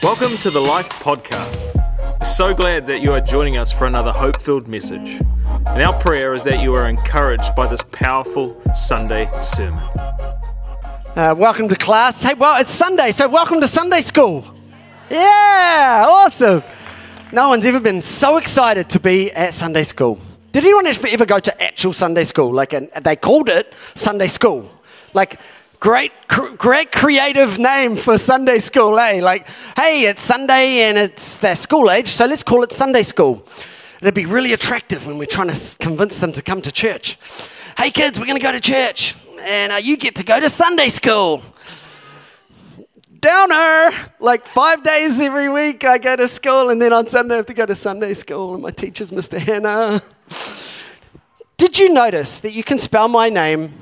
Welcome to the Life Podcast. We're so glad that you are joining us for another hope filled message. And our prayer is that you are encouraged by this powerful Sunday sermon. Uh, welcome to class. Hey, well, it's Sunday, so welcome to Sunday school. Yeah, awesome. No one's ever been so excited to be at Sunday school. Did anyone ever go to actual Sunday school? Like, and they called it Sunday school. Like, great, great creative name for Sunday school, eh? Like, hey, it's Sunday and it's their school age, so let's call it Sunday school. It'd be really attractive when we're trying to convince them to come to church. Hey, kids, we're going to go to church, and uh, you get to go to Sunday school downer. Like five days every week, I go to school, and then on Sunday, I have to go to Sunday school, and my teacher's Mr. Hannah. Did you notice that you can spell my name,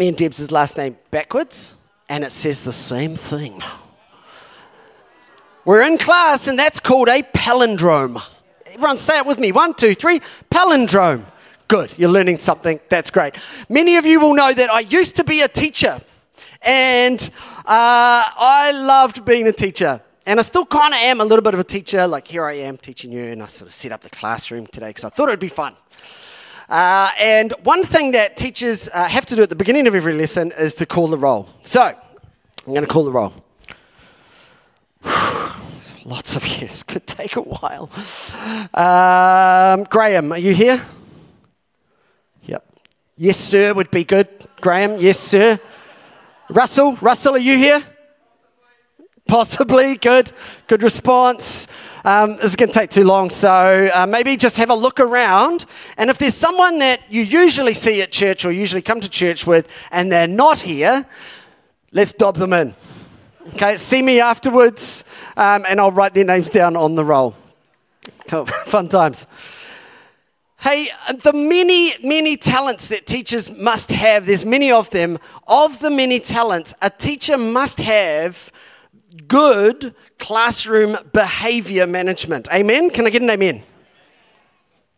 me and Deb's last name, backwards, and it says the same thing? We're in class, and that's called a palindrome. Everyone say it with me. One, two, three. Palindrome. Good. You're learning something. That's great. Many of you will know that I used to be a teacher. And uh, I loved being a teacher. And I still kind of am a little bit of a teacher. Like, here I am teaching you, and I sort of set up the classroom today because I thought it would be fun. Uh, and one thing that teachers uh, have to do at the beginning of every lesson is to call the roll. So, I'm going to call the roll. Lots of years. Could take a while. Um, Graham, are you here? Yep. Yes, sir, would be good. Graham, yes, sir. Russell, Russell, are you here? Possibly. Good. Good response. Um, this is going to take too long, so uh, maybe just have a look around. And if there's someone that you usually see at church or usually come to church with and they're not here, let's dob them in. Okay, see me afterwards, um, and I'll write their names down on the roll. Cool. Fun times. Hey, the many, many talents that teachers must have, there's many of them. Of the many talents, a teacher must have good classroom behavior management. Amen? Can I get an amen?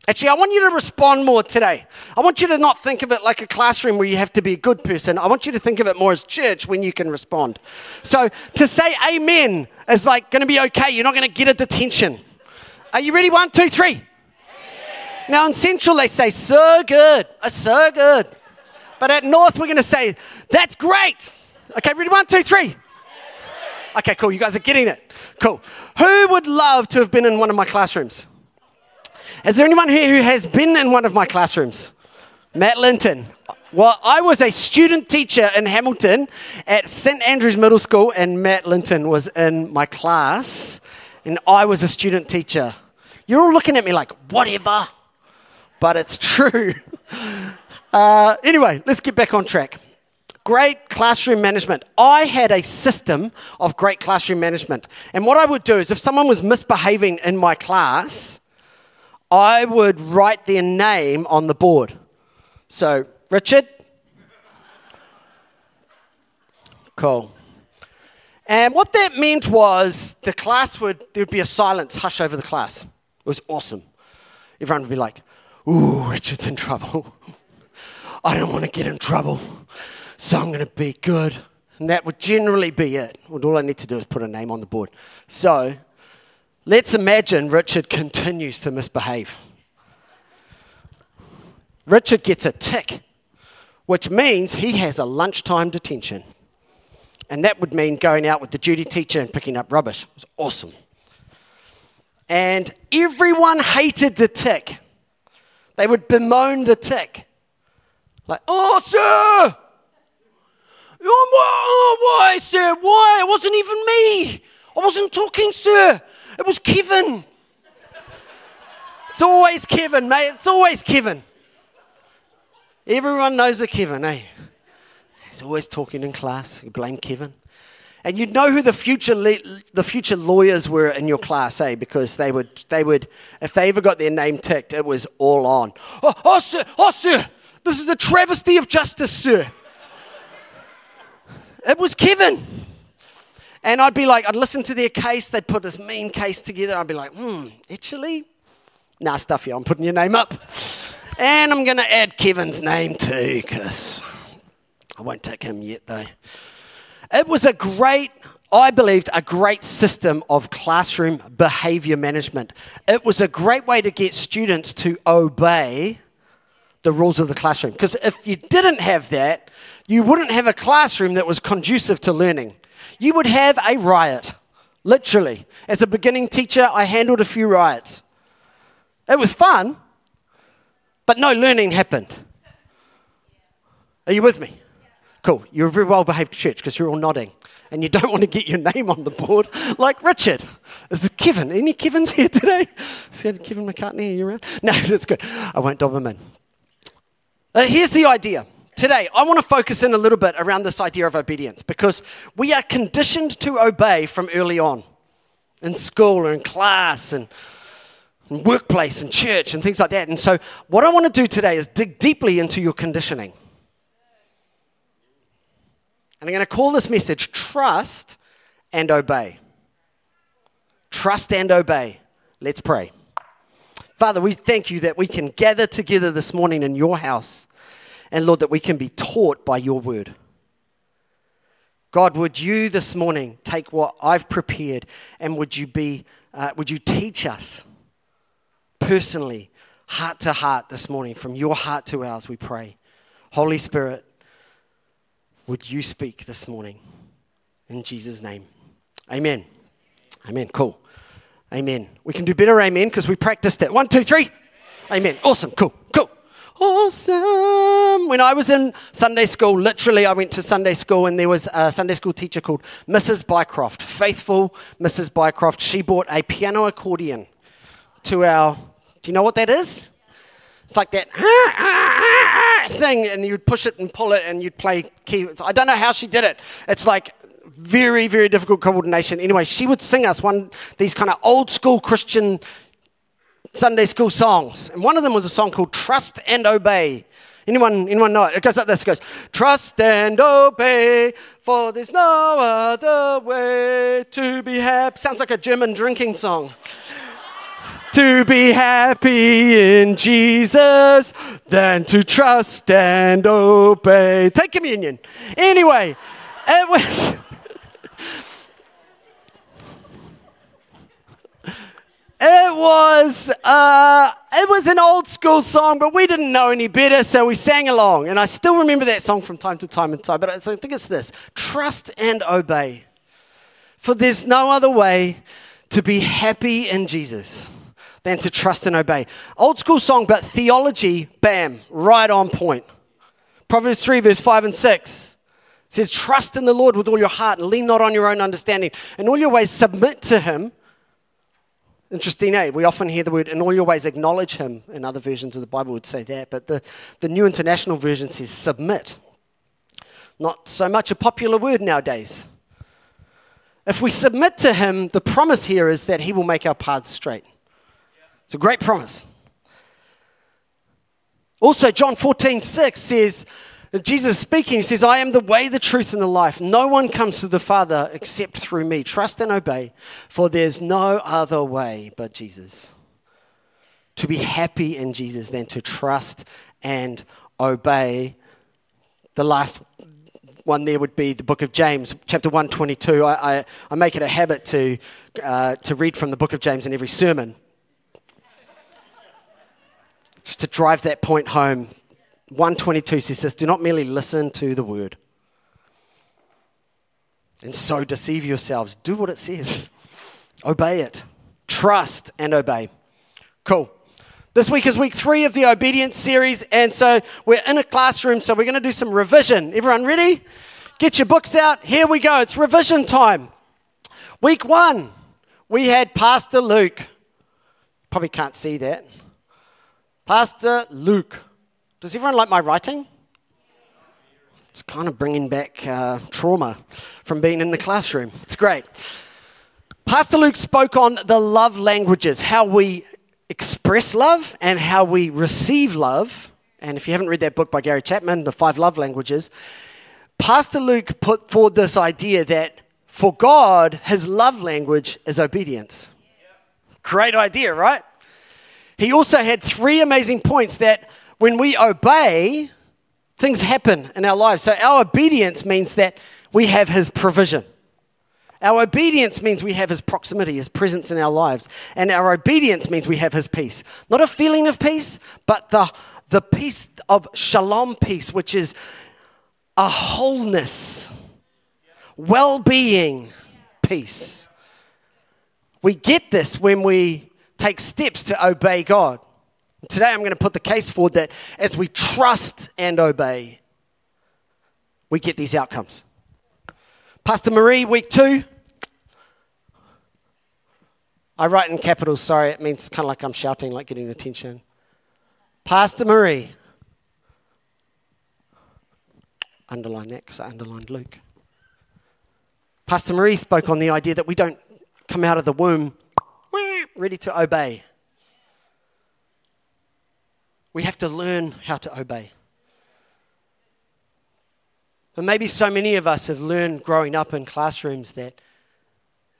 Actually, I want you to respond more today. I want you to not think of it like a classroom where you have to be a good person. I want you to think of it more as church when you can respond. So to say amen is like going to be okay. You're not going to get a detention. Are you ready? One, two, three. Now in Central they say so good, so good. But at North we're going to say that's great. Okay, ready? One, two, three. Okay, cool. You guys are getting it. Cool. Who would love to have been in one of my classrooms? Is there anyone here who has been in one of my classrooms? Matt Linton. Well, I was a student teacher in Hamilton at St. Andrews Middle School, and Matt Linton was in my class, and I was a student teacher. You're all looking at me like, whatever but it's true. Uh, anyway, let's get back on track. Great classroom management. I had a system of great classroom management. And what I would do is if someone was misbehaving in my class, I would write their name on the board. So, Richard. Cool. And what that meant was the class would, there would be a silence, hush over the class. It was awesome. Everyone would be like, Ooh, Richard's in trouble. I don't want to get in trouble, so I'm going to be good. And that would generally be it. all I need to do is put a name on the board. So let's imagine Richard continues to misbehave. Richard gets a tick, which means he has a lunchtime detention. And that would mean going out with the duty teacher and picking up rubbish. It was awesome. And everyone hated the tick. They would bemoan the tick. Like, oh, sir! Oh, why, sir? Why? It wasn't even me. I wasn't talking, sir. It was Kevin. It's always Kevin, mate. It's always Kevin. Everyone knows a Kevin, eh? He's always talking in class. You blame Kevin. And you'd know who the future, le- the future lawyers were in your class, eh? Because they would, they would, if they ever got their name ticked, it was all on. Oh, oh sir, oh, sir, this is a travesty of justice, sir. It was Kevin. And I'd be like, I'd listen to their case, they'd put this mean case together. I'd be like, hmm, actually, nah, stuff you, I'm putting your name up. And I'm going to add Kevin's name too, because I won't take him yet, though. It was a great I believed, a great system of classroom behavior management. It was a great way to get students to obey the rules of the classroom. Because if you didn't have that, you wouldn't have a classroom that was conducive to learning. You would have a riot, literally. As a beginning teacher, I handled a few riots. It was fun, but no learning happened. Are you with me? Cool. You're a very well behaved church because you're all nodding and you don't want to get your name on the board like Richard. Is it Kevin? Any Kevins here today? Is Kevin McCartney? Are you around? No, that's good. I won't dob him in. Uh, here's the idea. Today, I want to focus in a little bit around this idea of obedience because we are conditioned to obey from early on in school or in class and workplace and church and things like that. And so, what I want to do today is dig deeply into your conditioning. And I'm going to call this message Trust and Obey. Trust and Obey. Let's pray. Father, we thank you that we can gather together this morning in your house. And Lord, that we can be taught by your word. God, would you this morning take what I've prepared and would you be, uh, would you teach us personally, heart to heart this morning, from your heart to ours, we pray. Holy Spirit, would you speak this morning? In Jesus' name. Amen. Amen. Cool. Amen. We can do better, amen, because we practiced it. One, two, three. Amen. Awesome. Cool. Cool. Awesome. When I was in Sunday school, literally, I went to Sunday school and there was a Sunday school teacher called Mrs. Bycroft, faithful Mrs. Bycroft. She bought a piano accordion to our. Do you know what that is? It's like that thing, and you'd push it and pull it, and you'd play keys. I don't know how she did it. It's like very, very difficult coordination. Anyway, she would sing us one these kind of old school Christian Sunday school songs, and one of them was a song called "Trust and Obey." Anyone, anyone know it? It goes like this. It goes, trust and obey, for there's no other way to be happy. Sounds like a German drinking song to be happy in Jesus than to trust and obey. Take communion. Anyway, it was. It was uh, it was an old school song, but we didn't know any better, so we sang along. And I still remember that song from time to time and time. But I think it's this: trust and obey, for there's no other way to be happy in Jesus than to trust and obey. Old school song, but theology, bam, right on point. Proverbs 3, verse 5 and 6 says, Trust in the Lord with all your heart and lean not on your own understanding. In all your ways, submit to Him. Interesting, eh? We often hear the word, in all your ways, acknowledge Him. In other versions of the Bible would say that, but the, the New International Version says submit. Not so much a popular word nowadays. If we submit to Him, the promise here is that He will make our paths straight. It's a great promise. Also, John 14, 6 says, Jesus speaking he says, I am the way, the truth, and the life. No one comes to the Father except through me. Trust and obey, for there's no other way but Jesus. To be happy in Jesus than to trust and obey. The last one there would be the book of James, chapter 122. I, I, I make it a habit to, uh, to read from the book of James in every sermon just to drive that point home, 122 says this do not merely listen to the word and so deceive yourselves. Do what it says, obey it, trust and obey. Cool. This week is week three of the obedience series, and so we're in a classroom, so we're going to do some revision. Everyone ready? Get your books out. Here we go. It's revision time. Week one, we had Pastor Luke. Probably can't see that. Pastor Luke. Does everyone like my writing? It's kind of bringing back uh, trauma from being in the classroom. It's great. Pastor Luke spoke on the love languages, how we express love and how we receive love. And if you haven't read that book by Gary Chapman, The Five Love Languages, Pastor Luke put forward this idea that for God, his love language is obedience. Great idea, right? He also had three amazing points that when we obey, things happen in our lives. So our obedience means that we have His provision. Our obedience means we have His proximity, His presence in our lives. And our obedience means we have His peace. Not a feeling of peace, but the, the peace of shalom peace, which is a wholeness, well being peace. We get this when we take steps to obey God. Today I'm going to put the case forward that as we trust and obey, we get these outcomes. Pastor Marie, week two. I write in capitals, sorry, it means kind of like I'm shouting, like getting attention. Pastor Marie. Underline that because I underlined Luke. Pastor Marie spoke on the idea that we don't come out of the womb ready to obey. We have to learn how to obey. But maybe so many of us have learned growing up in classrooms that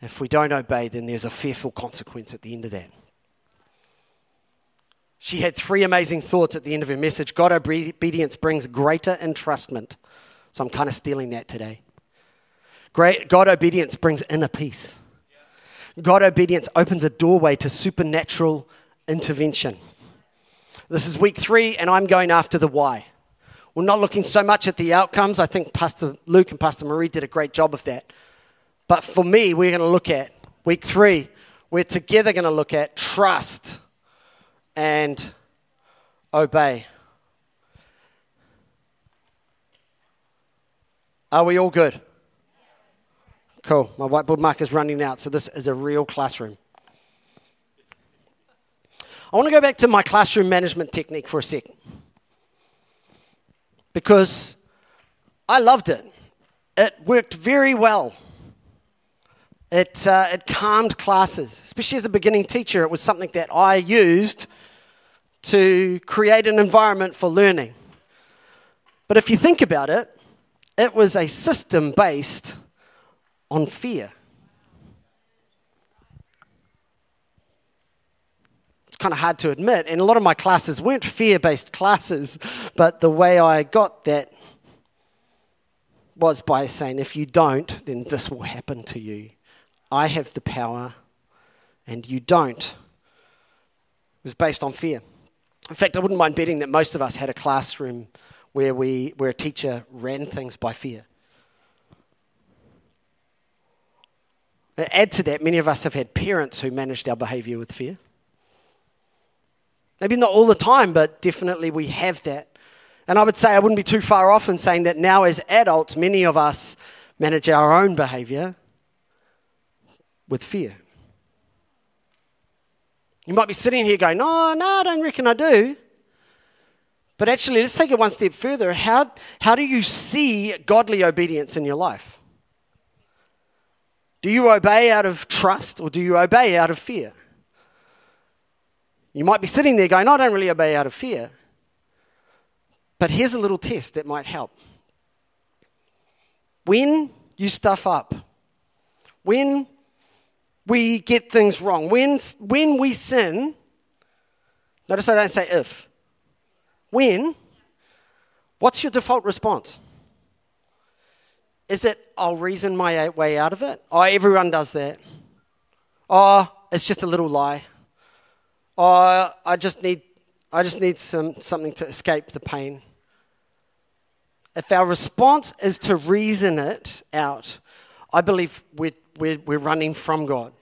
if we don't obey, then there's a fearful consequence at the end of that. She had three amazing thoughts at the end of her message. God obedience brings greater entrustment. So I'm kind of stealing that today. Great, God obedience brings inner peace. God obedience opens a doorway to supernatural intervention. This is week three, and I'm going after the why. We're not looking so much at the outcomes. I think Pastor Luke and Pastor Marie did a great job of that. But for me, we're going to look at week three, we're together going to look at trust and obey. Are we all good? Cool. My whiteboard marker is running out, so this is a real classroom. I want to go back to my classroom management technique for a second because I loved it. It worked very well. It, uh, it calmed classes, especially as a beginning teacher. It was something that I used to create an environment for learning. But if you think about it, it was a system based on fear. It's kind of hard to admit. And a lot of my classes weren't fear based classes, but the way I got that was by saying, if you don't, then this will happen to you. I have the power, and you don't. It was based on fear. In fact, I wouldn't mind betting that most of us had a classroom where, we, where a teacher ran things by fear. Uh, add to that, many of us have had parents who managed our behavior with fear. Maybe not all the time, but definitely we have that. And I would say I wouldn't be too far off in saying that now, as adults, many of us manage our own behavior with fear. You might be sitting here going, No, no, I don't reckon I do. But actually, let's take it one step further. How, how do you see godly obedience in your life? Do you obey out of trust or do you obey out of fear? You might be sitting there going, I don't really obey out of fear. But here's a little test that might help. When you stuff up, when we get things wrong, when, when we sin, notice I don't say if, when, what's your default response? Is it, I'll reason my way out of it? Oh, everyone does that. Oh, it's just a little lie or I just need, I just need some, something to escape the pain. If our response is to reason it out, I believe we're, we're, we're running from God.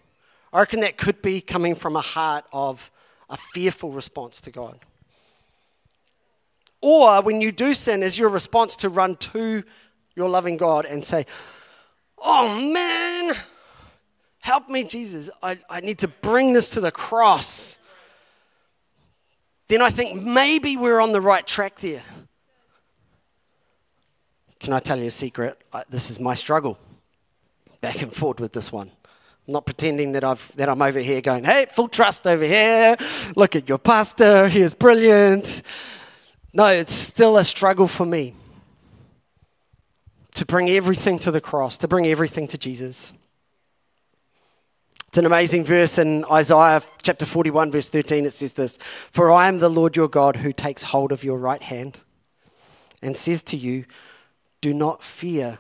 I reckon that could be coming from a heart of a fearful response to God. Or when you do sin, is your response to run to your loving God and say, Oh man, help me, Jesus. I, I need to bring this to the cross then I think maybe we're on the right track there. Can I tell you a secret? This is my struggle. Back and forth with this one. I'm not pretending that, I've, that I'm over here going, hey, full trust over here. Look at your pastor. He is brilliant. No, it's still a struggle for me to bring everything to the cross, to bring everything to Jesus. It's an amazing verse in Isaiah chapter 41, verse 13. It says this For I am the Lord your God who takes hold of your right hand and says to you, Do not fear.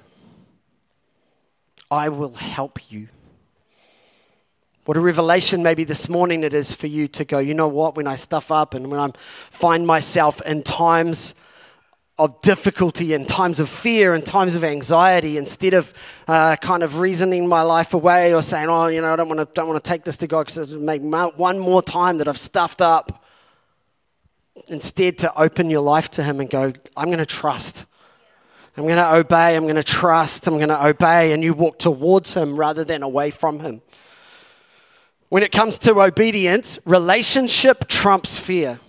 I will help you. What a revelation maybe this morning it is for you to go, you know what, when I stuff up and when I find myself in times of difficulty and times of fear and times of anxiety, instead of uh, kind of reasoning my life away or saying, oh, you know, I don't want to, don't want to take this to God because it's make one more time that I've stuffed up. Instead, to open your life to Him and go, I'm going to trust. I'm going to obey. I'm going to trust. I'm going to obey. And you walk towards Him rather than away from Him. When it comes to obedience, relationship trumps fear.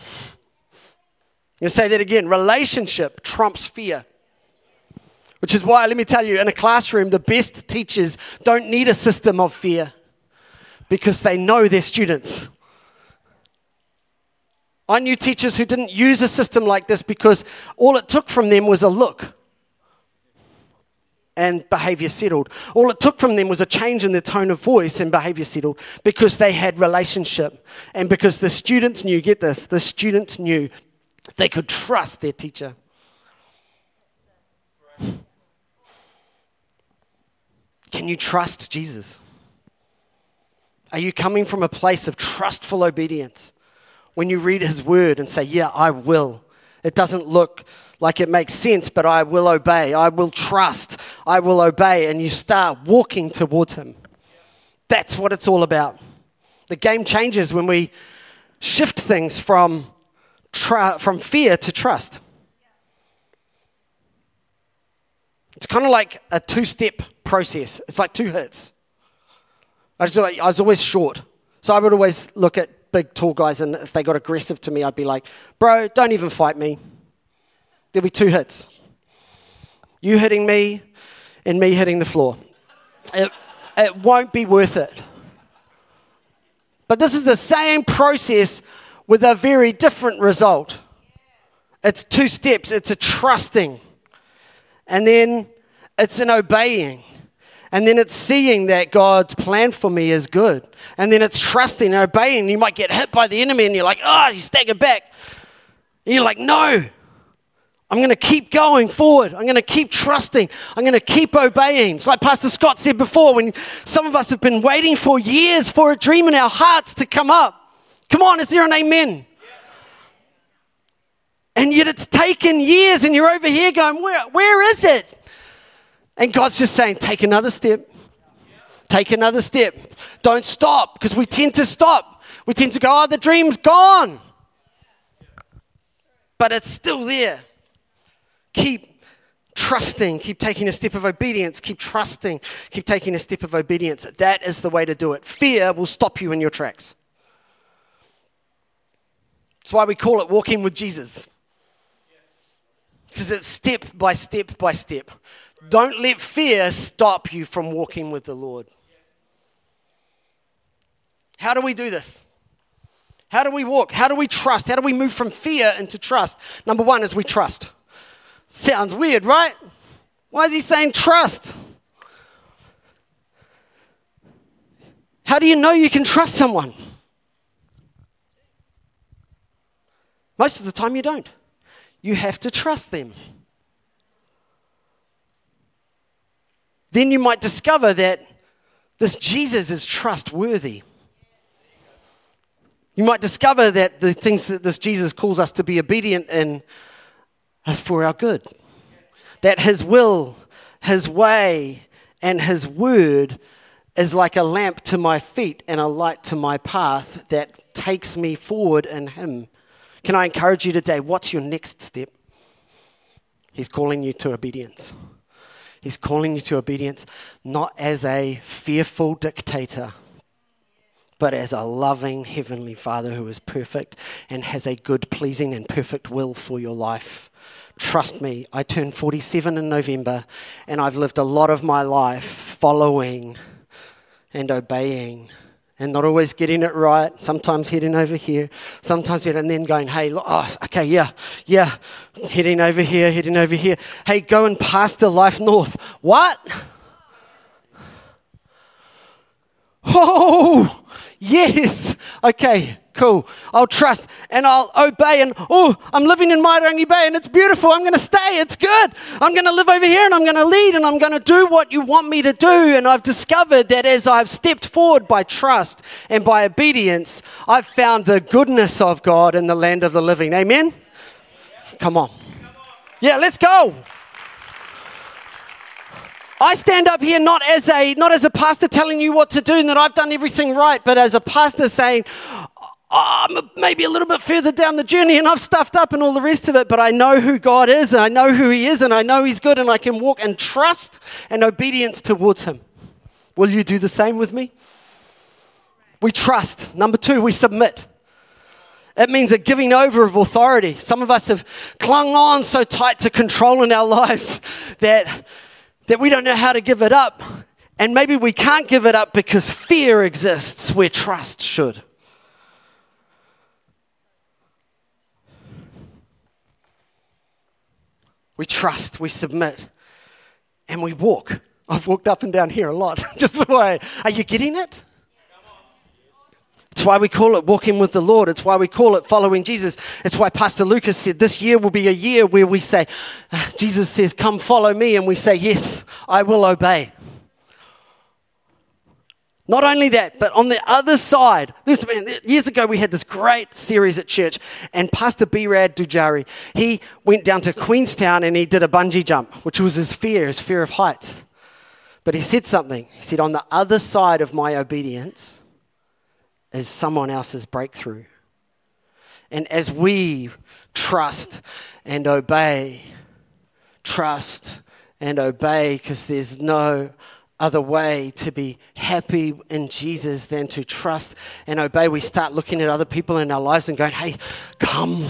I'm say that again relationship trumps fear. Which is why, let me tell you, in a classroom, the best teachers don't need a system of fear because they know their students. I knew teachers who didn't use a system like this because all it took from them was a look and behavior settled. All it took from them was a change in their tone of voice and behavior settled because they had relationship and because the students knew, get this, the students knew they could trust their teacher. Can you trust Jesus? Are you coming from a place of trustful obedience when you read his word and say, Yeah, I will? It doesn't look like it makes sense, but I will obey. I will trust. I will obey. And you start walking towards Him. That's what it's all about. The game changes when we shift things from, from fear to trust. It's kind of like a two step process, it's like two hits. I was, I was always short. So I would always look at big, tall guys, and if they got aggressive to me, I'd be like, bro, don't even fight me. There'll be two hits you hitting me and me hitting the floor. It, it won't be worth it. But this is the same process with a very different result. It's two steps it's a trusting, and then it's an obeying. And then it's seeing that God's plan for me is good. And then it's trusting and obeying. You might get hit by the enemy and you're like, oh, you stagger back. And you're like, no, I'm going to keep going forward. I'm going to keep trusting. I'm going to keep obeying. It's like Pastor Scott said before when some of us have been waiting for years for a dream in our hearts to come up. Come on, is there an amen? And yet it's taken years, and you're over here going, Where, where is it? And God's just saying, Take another step. Take another step. Don't stop, because we tend to stop. We tend to go, Oh, the dream's gone. But it's still there keep trusting, keep taking a step of obedience, keep trusting, keep taking a step of obedience. That is the way to do it. Fear will stop you in your tracks. That's why we call it walking with Jesus. Because it's step by step by step. Don't let fear stop you from walking with the Lord. How do we do this? How do we walk? How do we trust? How do we move from fear into trust? Number one is we trust. Sounds weird, right? Why is he saying trust? How do you know you can trust someone? Most of the time, you don't. You have to trust them. Then you might discover that this Jesus is trustworthy. You might discover that the things that this Jesus calls us to be obedient in is for our good. That His will, His way, and His word is like a lamp to my feet and a light to my path that takes me forward in Him. Can I encourage you today? What's your next step? He's calling you to obedience. He's calling you to obedience not as a fearful dictator, but as a loving Heavenly Father who is perfect and has a good, pleasing, and perfect will for your life. Trust me, I turned 47 in November, and I've lived a lot of my life following and obeying and not always getting it right, sometimes heading over here, sometimes and then going, hey, look, oh, okay, yeah, yeah, heading over here, heading over here. Hey, go and pastor Life North. What? Oh, yes. Okay, cool. I'll trust and I'll obey. And oh, I'm living in Mairangi Bay and it's beautiful. I'm going to stay. It's good. I'm going to live over here and I'm going to lead and I'm going to do what you want me to do. And I've discovered that as I've stepped forward by trust and by obedience, I've found the goodness of God in the land of the living. Amen? Come on. Yeah, let's go. I stand up here not as a not as a pastor telling you what to do and that I've done everything right, but as a pastor saying, oh, I'm maybe a little bit further down the journey and I've stuffed up and all the rest of it, but I know who God is and I know who He is and I know He's good and I can walk in trust and obedience towards Him. Will you do the same with me? We trust. Number two, we submit. It means a giving over of authority. Some of us have clung on so tight to control in our lives that that we don't know how to give it up. And maybe we can't give it up because fear exists where trust should. We trust, we submit, and we walk. I've walked up and down here a lot. Just the way. Are you getting it? It's why we call it walking with the Lord. It's why we call it following Jesus. It's why Pastor Lucas said this year will be a year where we say, ah, Jesus says, Come follow me. And we say, Yes, I will obey. Not only that, but on the other side, this, years ago we had this great series at church, and Pastor Birad Dujari, he went down to Queenstown and he did a bungee jump, which was his fear, his fear of heights. But he said something. He said, On the other side of my obedience, is someone else's breakthrough. And as we trust and obey, trust and obey, because there's no other way to be happy in Jesus than to trust and obey, we start looking at other people in our lives and going, hey, come,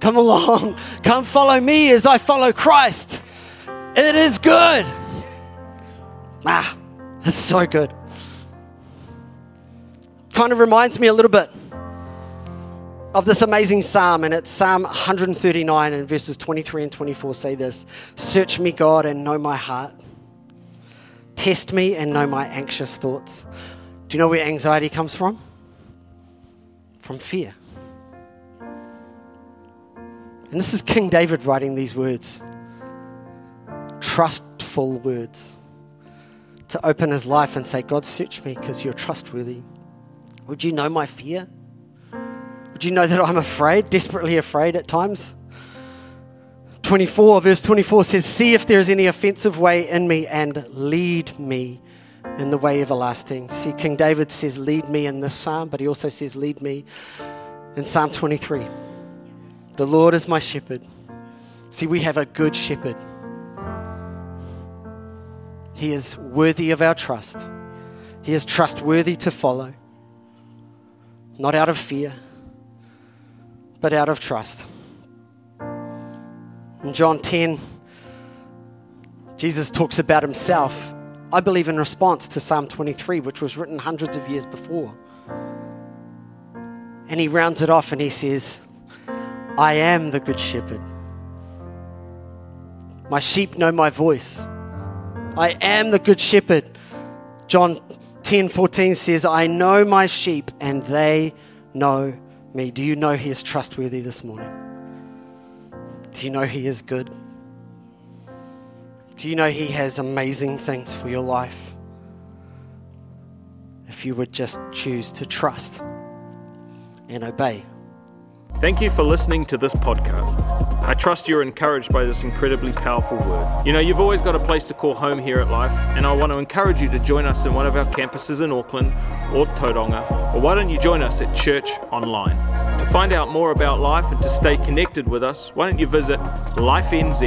come along, come follow me as I follow Christ. It is good. Ah, it's so good kind of reminds me a little bit of this amazing psalm, and it's Psalm 139 and verses 23 and 24 say this Search me, God, and know my heart. Test me and know my anxious thoughts. Do you know where anxiety comes from? From fear. And this is King David writing these words trustful words to open his life and say, God, search me because you're trustworthy. Would you know my fear? Would you know that I'm afraid, desperately afraid at times? 24, verse 24 says, See if there is any offensive way in me and lead me in the way everlasting. See, King David says, Lead me in this psalm, but he also says, Lead me in Psalm 23. The Lord is my shepherd. See, we have a good shepherd. He is worthy of our trust, He is trustworthy to follow not out of fear, but out of trust. In John 10, Jesus talks about himself, I believe, in response to Psalm 23, which was written hundreds of years before. And he rounds it off and he says, I am the good shepherd. My sheep know my voice. I am the good shepherd. John 10 14 says, I know my sheep and they know me. Do you know he is trustworthy this morning? Do you know he is good? Do you know he has amazing things for your life? If you would just choose to trust and obey. Thank you for listening to this podcast. I trust you're encouraged by this incredibly powerful word. You know, you've always got a place to call home here at Life, and I want to encourage you to join us in one of our campuses in Auckland or Tauranga, or why don't you join us at Church Online? To find out more about Life and to stay connected with us, why don't you visit lifenz.org.